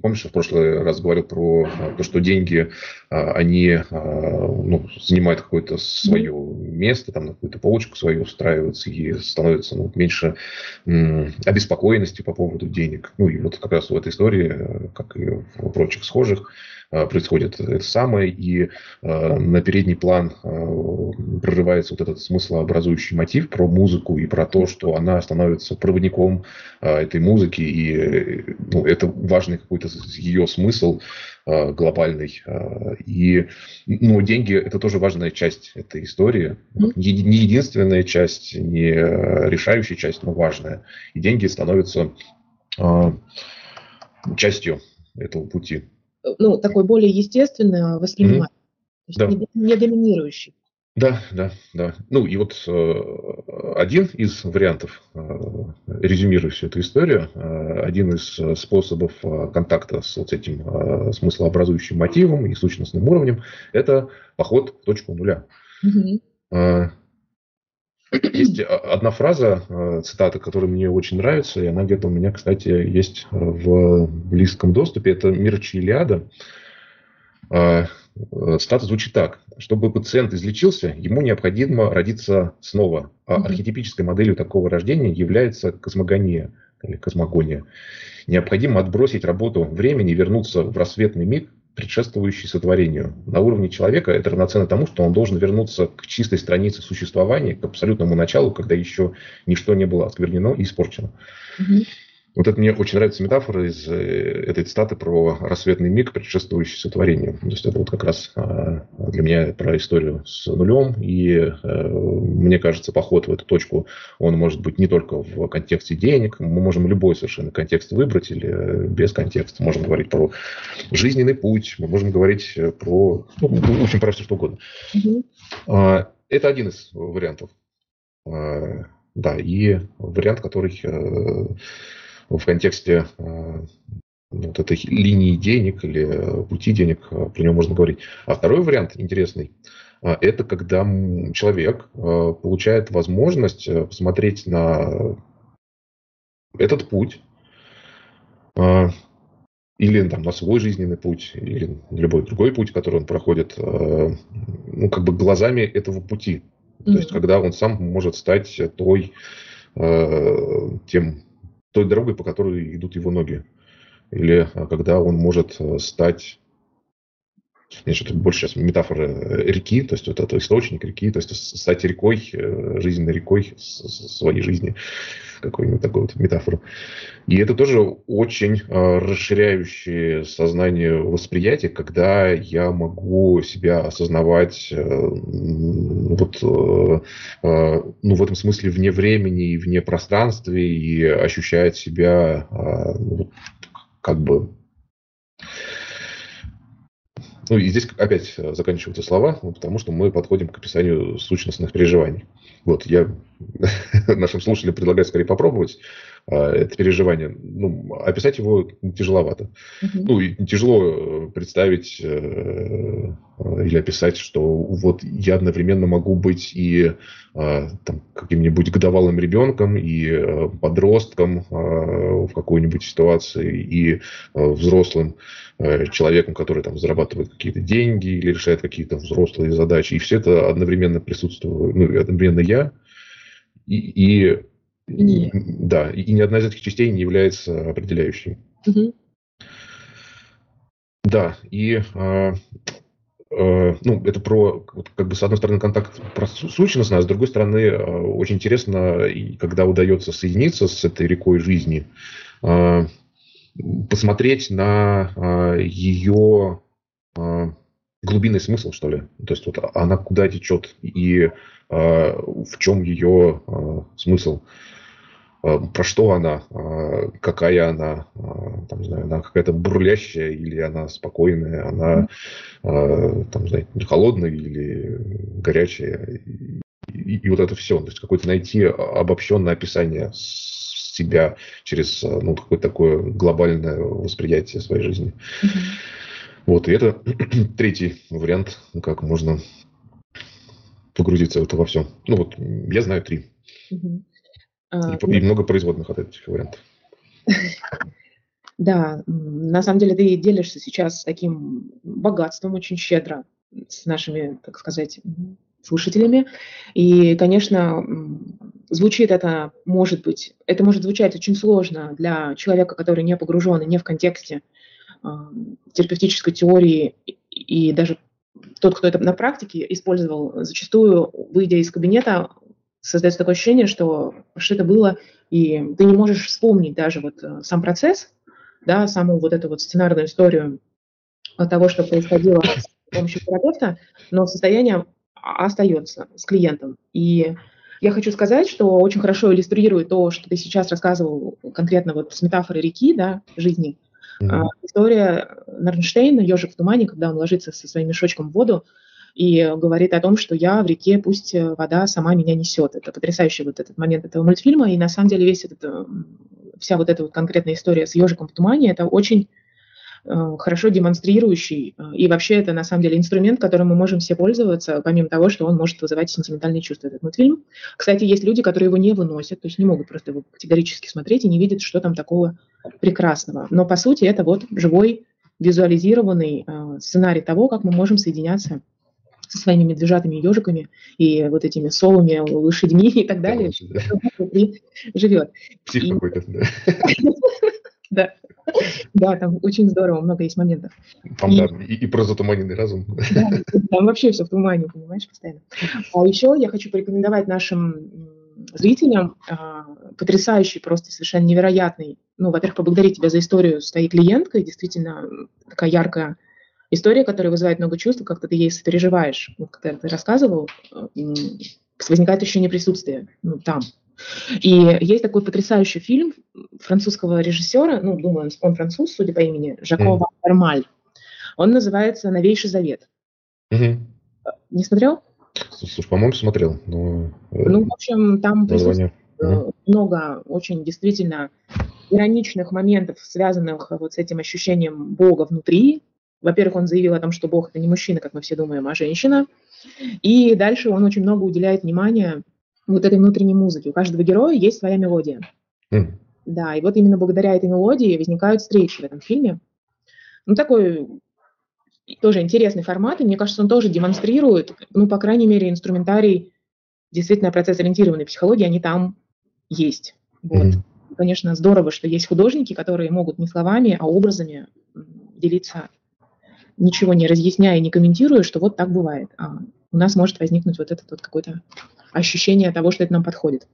Помнишь, я в прошлый раз говорил про то, что деньги, они ну, занимают какое-то свое место, там на какую-то полочку свою устраиваются и становится ну, меньше обеспокоенности по поводу денег. Ну и вот как раз в этой истории, как и в прочих схожих, Э, происходит это самое, и э, на передний план э, прорывается вот этот смыслообразующий мотив про музыку и про то, что она становится проводником этой музыки, и ну, это важный какой-то ее смысл глобальный. И ну, деньги – это тоже важная часть этой истории. Не единственная часть, не решающая часть, но важная. И деньги становятся частью этого пути ну, такой более естественный воспринимать, mm-hmm. да. не, не доминирующий. Да, да, да. Ну и вот э, один из вариантов, э, резюмируя всю эту историю, э, один из способов э, контакта с вот этим э, смыслообразующим мотивом и сущностным уровнем, это поход в точку нуля. Mm-hmm. Э, есть одна фраза, э, цитата, которая мне очень нравится, и она где-то у меня, кстати, есть в близком доступе. Это Мирчи Илиада. А, э, цитата звучит так. Чтобы пациент излечился, ему необходимо родиться снова. А архетипической моделью такого рождения является космогония или космогония. Необходимо отбросить работу времени и вернуться в рассветный миг, предшествующий сотворению. На уровне человека это равноценно тому, что он должен вернуться к чистой странице существования, к абсолютному началу, когда еще ничто не было осквернено и испорчено. Угу. Вот это мне очень нравится метафора из э, этой цитаты про рассветный миг, предшествующий сотворению. То есть это вот как раз а, для меня про историю с нулем. И э, мне кажется, поход в эту точку, он может быть не только в контексте денег. Мы можем любой совершенно контекст выбрать или э, без контекста. Можем говорить про жизненный путь, мы можем говорить про, ну, в общем, про все что угодно. Угу. Это один из вариантов. Да, и вариант, который в контексте э, вот этой линии денег или э, пути денег, э, про него можно говорить. А второй вариант интересный, это когда человек получает возможность посмотреть на этот путь или там, на свой жизненный путь, или любой другой путь, который он проходит, ну, как бы глазами этого пути. Mm-hmm. То есть, когда он сам может стать той, тем той дорогой, по которой идут его ноги. Или а, когда он может э, стать нет, что-то больше сейчас метафора э, реки, то есть вот это источник реки, то есть стать рекой, э, жизненной рекой своей жизни, какую-нибудь такую вот метафору. И это тоже очень э, расширяющее сознание восприятие, когда я могу себя осознавать вот, ну, в этом смысле вне времени и вне пространства и ощущать себя ну, как бы ну и здесь опять э, заканчиваются слова, ну, потому что мы подходим к описанию сущностных переживаний. Вот я нашим слушателям предлагаю скорее попробовать это переживание. Ну, описать его тяжеловато. Uh-huh. Ну, и тяжело э, представить э, или описать, что вот я одновременно могу быть и э, там, каким-нибудь годовалым ребенком, и э, подростком э, в какой-нибудь ситуации, и э, взрослым э, человеком, который там зарабатывает какие-то деньги или решает какие-то взрослые задачи. И все это одновременно присутствует, ну, одновременно я. И, и нет. Да, и ни одна из этих частей не является определяющей. Угу. Да, и э, э, ну, это про, вот, как бы, с одной стороны, контакт про сущность, а с другой стороны, э, очень интересно, и когда удается соединиться с этой рекой жизни, э, посмотреть на э, ее э, глубинный смысл, что ли. То есть вот она куда течет и в чем ее э, смысл. Э, про что она, какая она, там, знаю, она какая-то бурлящая или она спокойная, она там, знаете, холодная или горячая. И, и, и вот это все. То есть какое-то найти обобщенное описание себя через ну, какое-то такое глобальное восприятие своей жизни. Mm-hmm. Вот, и это третий вариант, как можно погрузиться в это во все. Ну вот, я знаю три. И, а, и ну много производных от этих вариантов. Да, на самом деле ты делишься сейчас таким богатством очень щедро с нашими, так сказать, слушателями. И, конечно, звучит это, может быть, это может звучать очень сложно для человека, который не погружен и не в контексте э, терапевтической теории и даже тот, кто это на практике использовал, зачастую, выйдя из кабинета, создается такое ощущение, что что это было, и ты не можешь вспомнить даже вот э, сам процесс, да, саму вот эту вот сценарную историю того, что происходило с помощью терапевта, но состояние остается с клиентом. И я хочу сказать, что очень хорошо иллюстрирует то, что ты сейчас рассказывал конкретно вот с метафорой реки, да, жизни. Mm-hmm. история Нарнштейна, ежик в тумане, когда он ложится со своим мешочком в воду и говорит о том, что я в реке, пусть вода сама меня несет. Это потрясающий вот этот момент этого мультфильма. И на самом деле весь этот, вся вот эта вот конкретная история с ежиком в тумане, это очень Э, хорошо демонстрирующий. Э, и вообще это на самом деле инструмент, которым мы можем все пользоваться, помимо того, что он может вызывать сентиментальные чувства, этот мультфильм. Кстати, есть люди, которые его не выносят, то есть не могут просто его категорически смотреть и не видят, что там такого прекрасного. Но по сути это вот живой визуализированный э, сценарий того, как мы можем соединяться со своими медвежатыми ежиками и вот этими солами, лошадьми и так далее, да, да. живет. Псих и... какой-то, да. Да. Да, там очень здорово, много есть моментов. Там, и, да, и, и про затуманенный разум. Да, там вообще все в тумане, понимаешь, постоянно. А еще я хочу порекомендовать нашим зрителям а, потрясающий, просто совершенно невероятный, ну, во-первых, поблагодарить тебя за историю с твоей клиенткой, действительно такая яркая история, которая вызывает много чувств, как-то ты ей сопереживаешь. Вот когда ты рассказывал, возникает ощущение присутствия ну, там, и есть такой потрясающий фильм французского режиссера, ну, думаю, он француз, судя по имени, Жакова mm. Он называется «Новейший завет». Mm-hmm. Не смотрел? Слушай, по-моему, смотрел. Но... Э, ну, в общем, там mm-hmm. много очень действительно ироничных моментов, связанных вот с этим ощущением Бога внутри. Во-первых, он заявил о том, что Бог – это не мужчина, как мы все думаем, а женщина. И дальше он очень много уделяет внимания вот этой внутренней музыки. У каждого героя есть своя мелодия. Mm. Да, и вот именно благодаря этой мелодии возникают встречи в этом фильме. Ну, такой тоже интересный формат, и мне кажется, он тоже демонстрирует, ну, по крайней мере, инструментарий действительно процесс-ориентированной психологии, они там есть. Вот. Mm-hmm. Конечно, здорово, что есть художники, которые могут не словами, а образами делиться, ничего не разъясняя, не комментируя, что вот так бывает. А у нас может возникнуть вот этот вот какой-то ощущение того, что это нам подходит.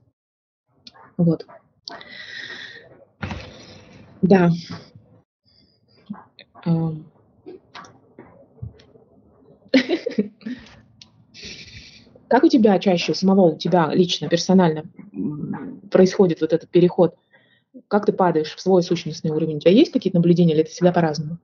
Вот. Да. Как у тебя чаще, самого у тебя лично, персонально происходит вот этот переход? Как ты падаешь в свой сущностный уровень? У тебя есть какие-то наблюдения или это всегда по-разному?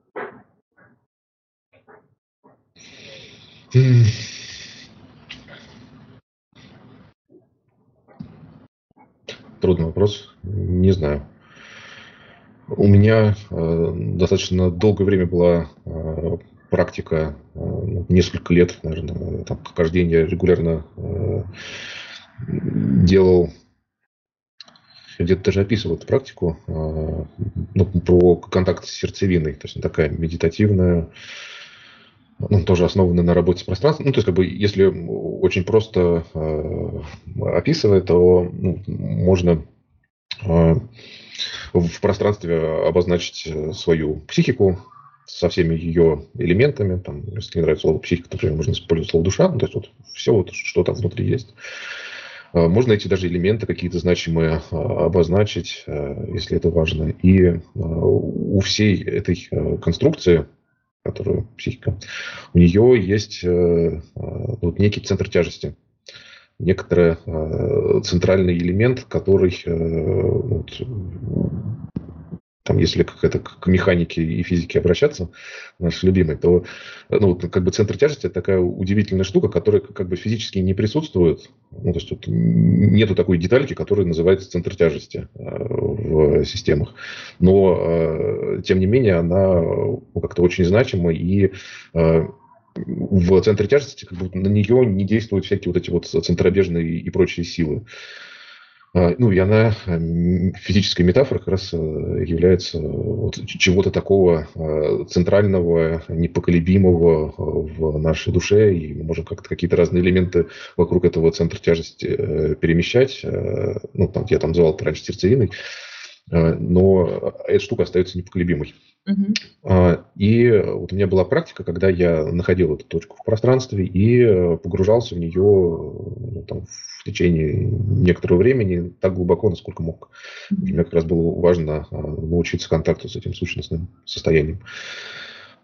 Трудный вопрос. Не знаю. У меня э, достаточно долгое время была э, практика, э, ну, несколько лет, наверное, там, каждый день я регулярно э, делал, где-то даже описывал эту практику, э, ну, про контакт с сердцевиной, то есть такая медитативная, ну, тоже основаны на работе с пространством. Ну, то есть, как бы, если очень просто э, описывать, то ну, можно э, в пространстве обозначить свою психику со всеми ее элементами. Там, если не нравится слово психика, например, можно использовать слово душа. Ну, то есть, вот все, вот, что там внутри есть. Э, можно эти даже элементы какие-то значимые э, обозначить, э, если это важно. И у всей этой конструкции которую психика, у нее есть э, вот некий центр тяжести, некоторый э, центральный элемент, который э, вот, там, если как это к механике и физике обращаться, наш любимый, то ну, как бы центр тяжести это такая удивительная штука, которая как бы физически не присутствует. Ну, то есть вот нету такой детальки, которая называется центр тяжести э, в системах. Но, э, тем не менее, она ну, как-то очень значима и э, в центре тяжести как бы на нее не действуют всякие вот эти вот центробежные и прочие силы. А, ну, и она, физическая метафора, как раз э, является вот чего-то такого э, центрального, непоколебимого в нашей душе, и мы можем как-то какие-то разные элементы вокруг этого центра тяжести э, перемещать. Ну, там, я там звал раньше сердцевиной, но эта штука остается непоколебимой. Uh-huh. И вот у меня была практика, когда я находил эту точку в пространстве и погружался в нее ну, там, в течение некоторого времени так глубоко, насколько мог. Uh-huh. Мне как раз было важно а, научиться контакту с этим сущностным состоянием.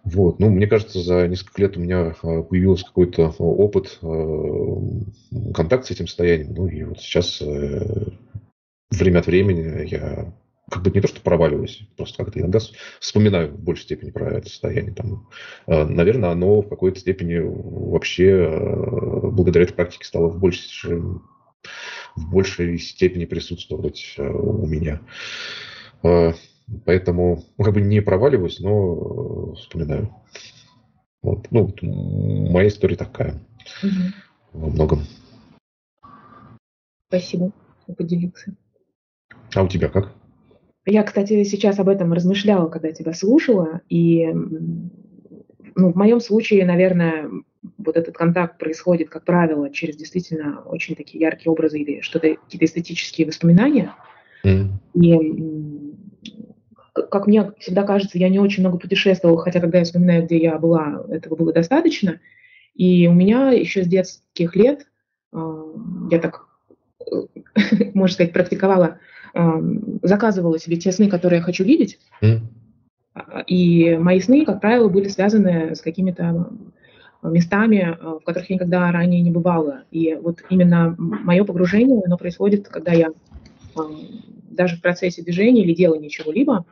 Вот. Ну, мне кажется, за несколько лет у меня а, появился какой-то опыт контакта с этим состоянием. Ну, и вот сейчас э, время от времени я как бы не то, что проваливаюсь, просто как-то иногда вспоминаю в большей степени про это состояние. Там, э, наверное, оно в какой-то степени вообще э, благодаря этой практике стало в большей, в большей степени присутствовать э, у меня. Поэтому ну, как бы не проваливаюсь, но вспоминаю. Вот. Ну, моя история такая угу. во многом. Спасибо, что поделился. А у тебя как? Я, кстати, сейчас об этом размышляла, когда тебя слушала, и ну, в моем случае, наверное, вот этот контакт происходит, как правило, через действительно очень такие яркие образы или что-то, какие-то эстетические воспоминания. Mm. И, как мне всегда кажется, я не очень много путешествовала, хотя когда я вспоминаю, где я была, этого было достаточно. И у меня еще с детских лет, а, я так, можно сказать, практиковала заказывала себе те сны, которые я хочу видеть. Mm. И мои сны, как правило, были связаны с какими-то местами, в которых я никогда ранее не бывала. И вот именно мое погружение, оно происходит, когда я даже в процессе движения или делания чего-либо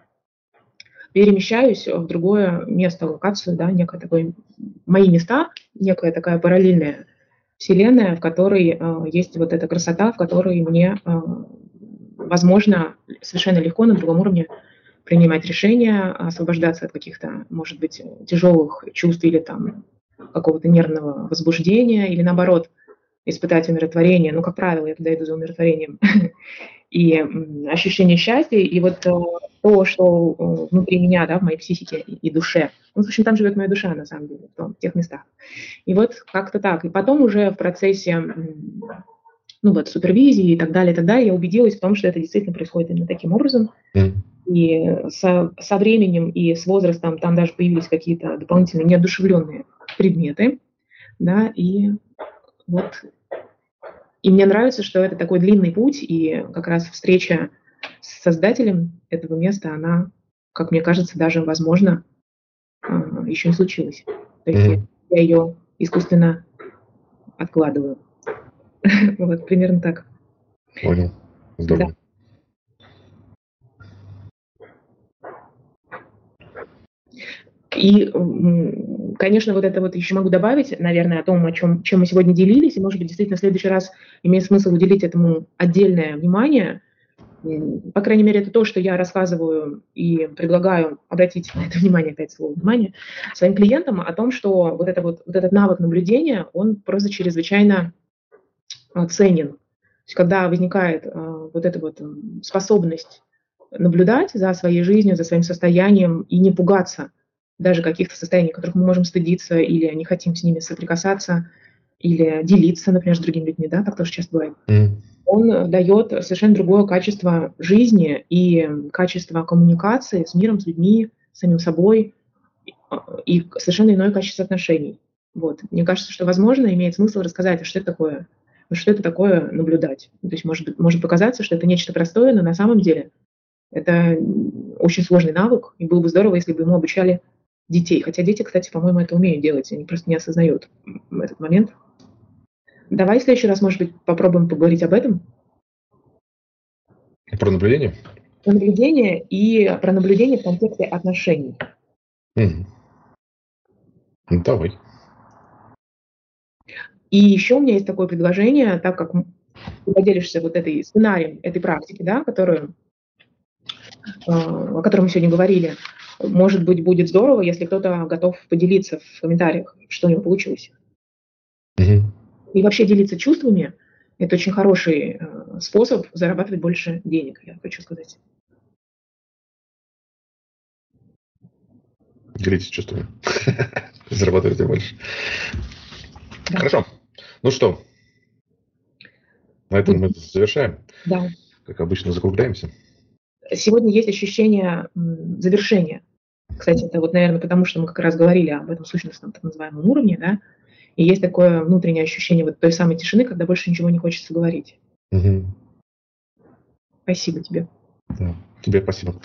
перемещаюсь в другое место, локацию, да, некое такое, мои места, некая такая параллельная вселенная, в которой э, есть вот эта красота, в которой мне э, возможно совершенно легко на другом уровне принимать решения, освобождаться от каких-то, может быть, тяжелых чувств или там какого-то нервного возбуждения, или наоборот, испытать умиротворение. Ну, как правило, я туда иду за умиротворением. И ощущение счастья, и вот э, то, что э, внутри меня, да, в моей психике и душе. Ну, в общем, там живет моя душа, на самом деле, в тех местах. И вот как-то так. И потом уже в процессе ну вот, супервизии и так далее, и так далее, я убедилась в том, что это действительно происходит именно таким образом. Mm. И со, со временем и с возрастом там даже появились какие-то дополнительные неодушевленные предметы, да, и вот, и мне нравится, что это такой длинный путь, и как раз встреча с создателем этого места, она, как мне кажется, даже, возможно, а, еще не случилась. То есть mm. я ее искусственно откладываю. Вот, примерно так. Понял. Здорово. Да. И, конечно, вот это вот еще могу добавить, наверное, о том, о чем, чем мы сегодня делились, и, может быть, действительно в следующий раз имеет смысл уделить этому отдельное внимание. По крайней мере, это то, что я рассказываю и предлагаю обратить на это внимание, опять слово внимание, своим клиентам о том, что вот, это вот, вот этот навык наблюдения, он просто чрезвычайно ценен. То есть когда возникает а, вот эта вот способность наблюдать за своей жизнью, за своим состоянием и не пугаться даже каких-то состояний, которых мы можем стыдиться или не хотим с ними соприкасаться, или делиться, например, с другими людьми, да, так тоже часто бывает. Mm. Он дает совершенно другое качество жизни и качество коммуникации с миром, с людьми, с самим собой, и совершенно иное качество отношений. Вот. Мне кажется, что, возможно, имеет смысл рассказать, а что это такое что это такое наблюдать. То есть может, может показаться, что это нечто простое, но на самом деле это очень сложный навык, и было бы здорово, если бы ему обучали детей. Хотя дети, кстати, по-моему, это умеют делать, они просто не осознают этот момент. Давай в следующий раз, может быть, попробуем поговорить об этом. Про наблюдение? Про наблюдение и про наблюдение в контексте отношений. Mm. Ну, давай. И еще у меня есть такое предложение, так как ты поделишься вот этой сценарием этой практики, да, которую, а, о которой мы сегодня говорили, может быть, будет здорово, если кто-то готов поделиться в комментариях, что у него получилось. Mm-hmm. И вообще делиться чувствами Это очень хороший э, способ зарабатывать больше денег, я хочу сказать. Делитесь чувствами. Зарабатывайте больше. Да. Хорошо. Ну что, на этом мы завершаем. Да. Как обычно, закругляемся. Сегодня есть ощущение завершения. Кстати, это вот, наверное, потому что мы как раз говорили об этом сущностном так называемом уровне, да, и есть такое внутреннее ощущение вот той самой тишины, когда больше ничего не хочется говорить. Угу. Спасибо тебе. Да, тебе спасибо.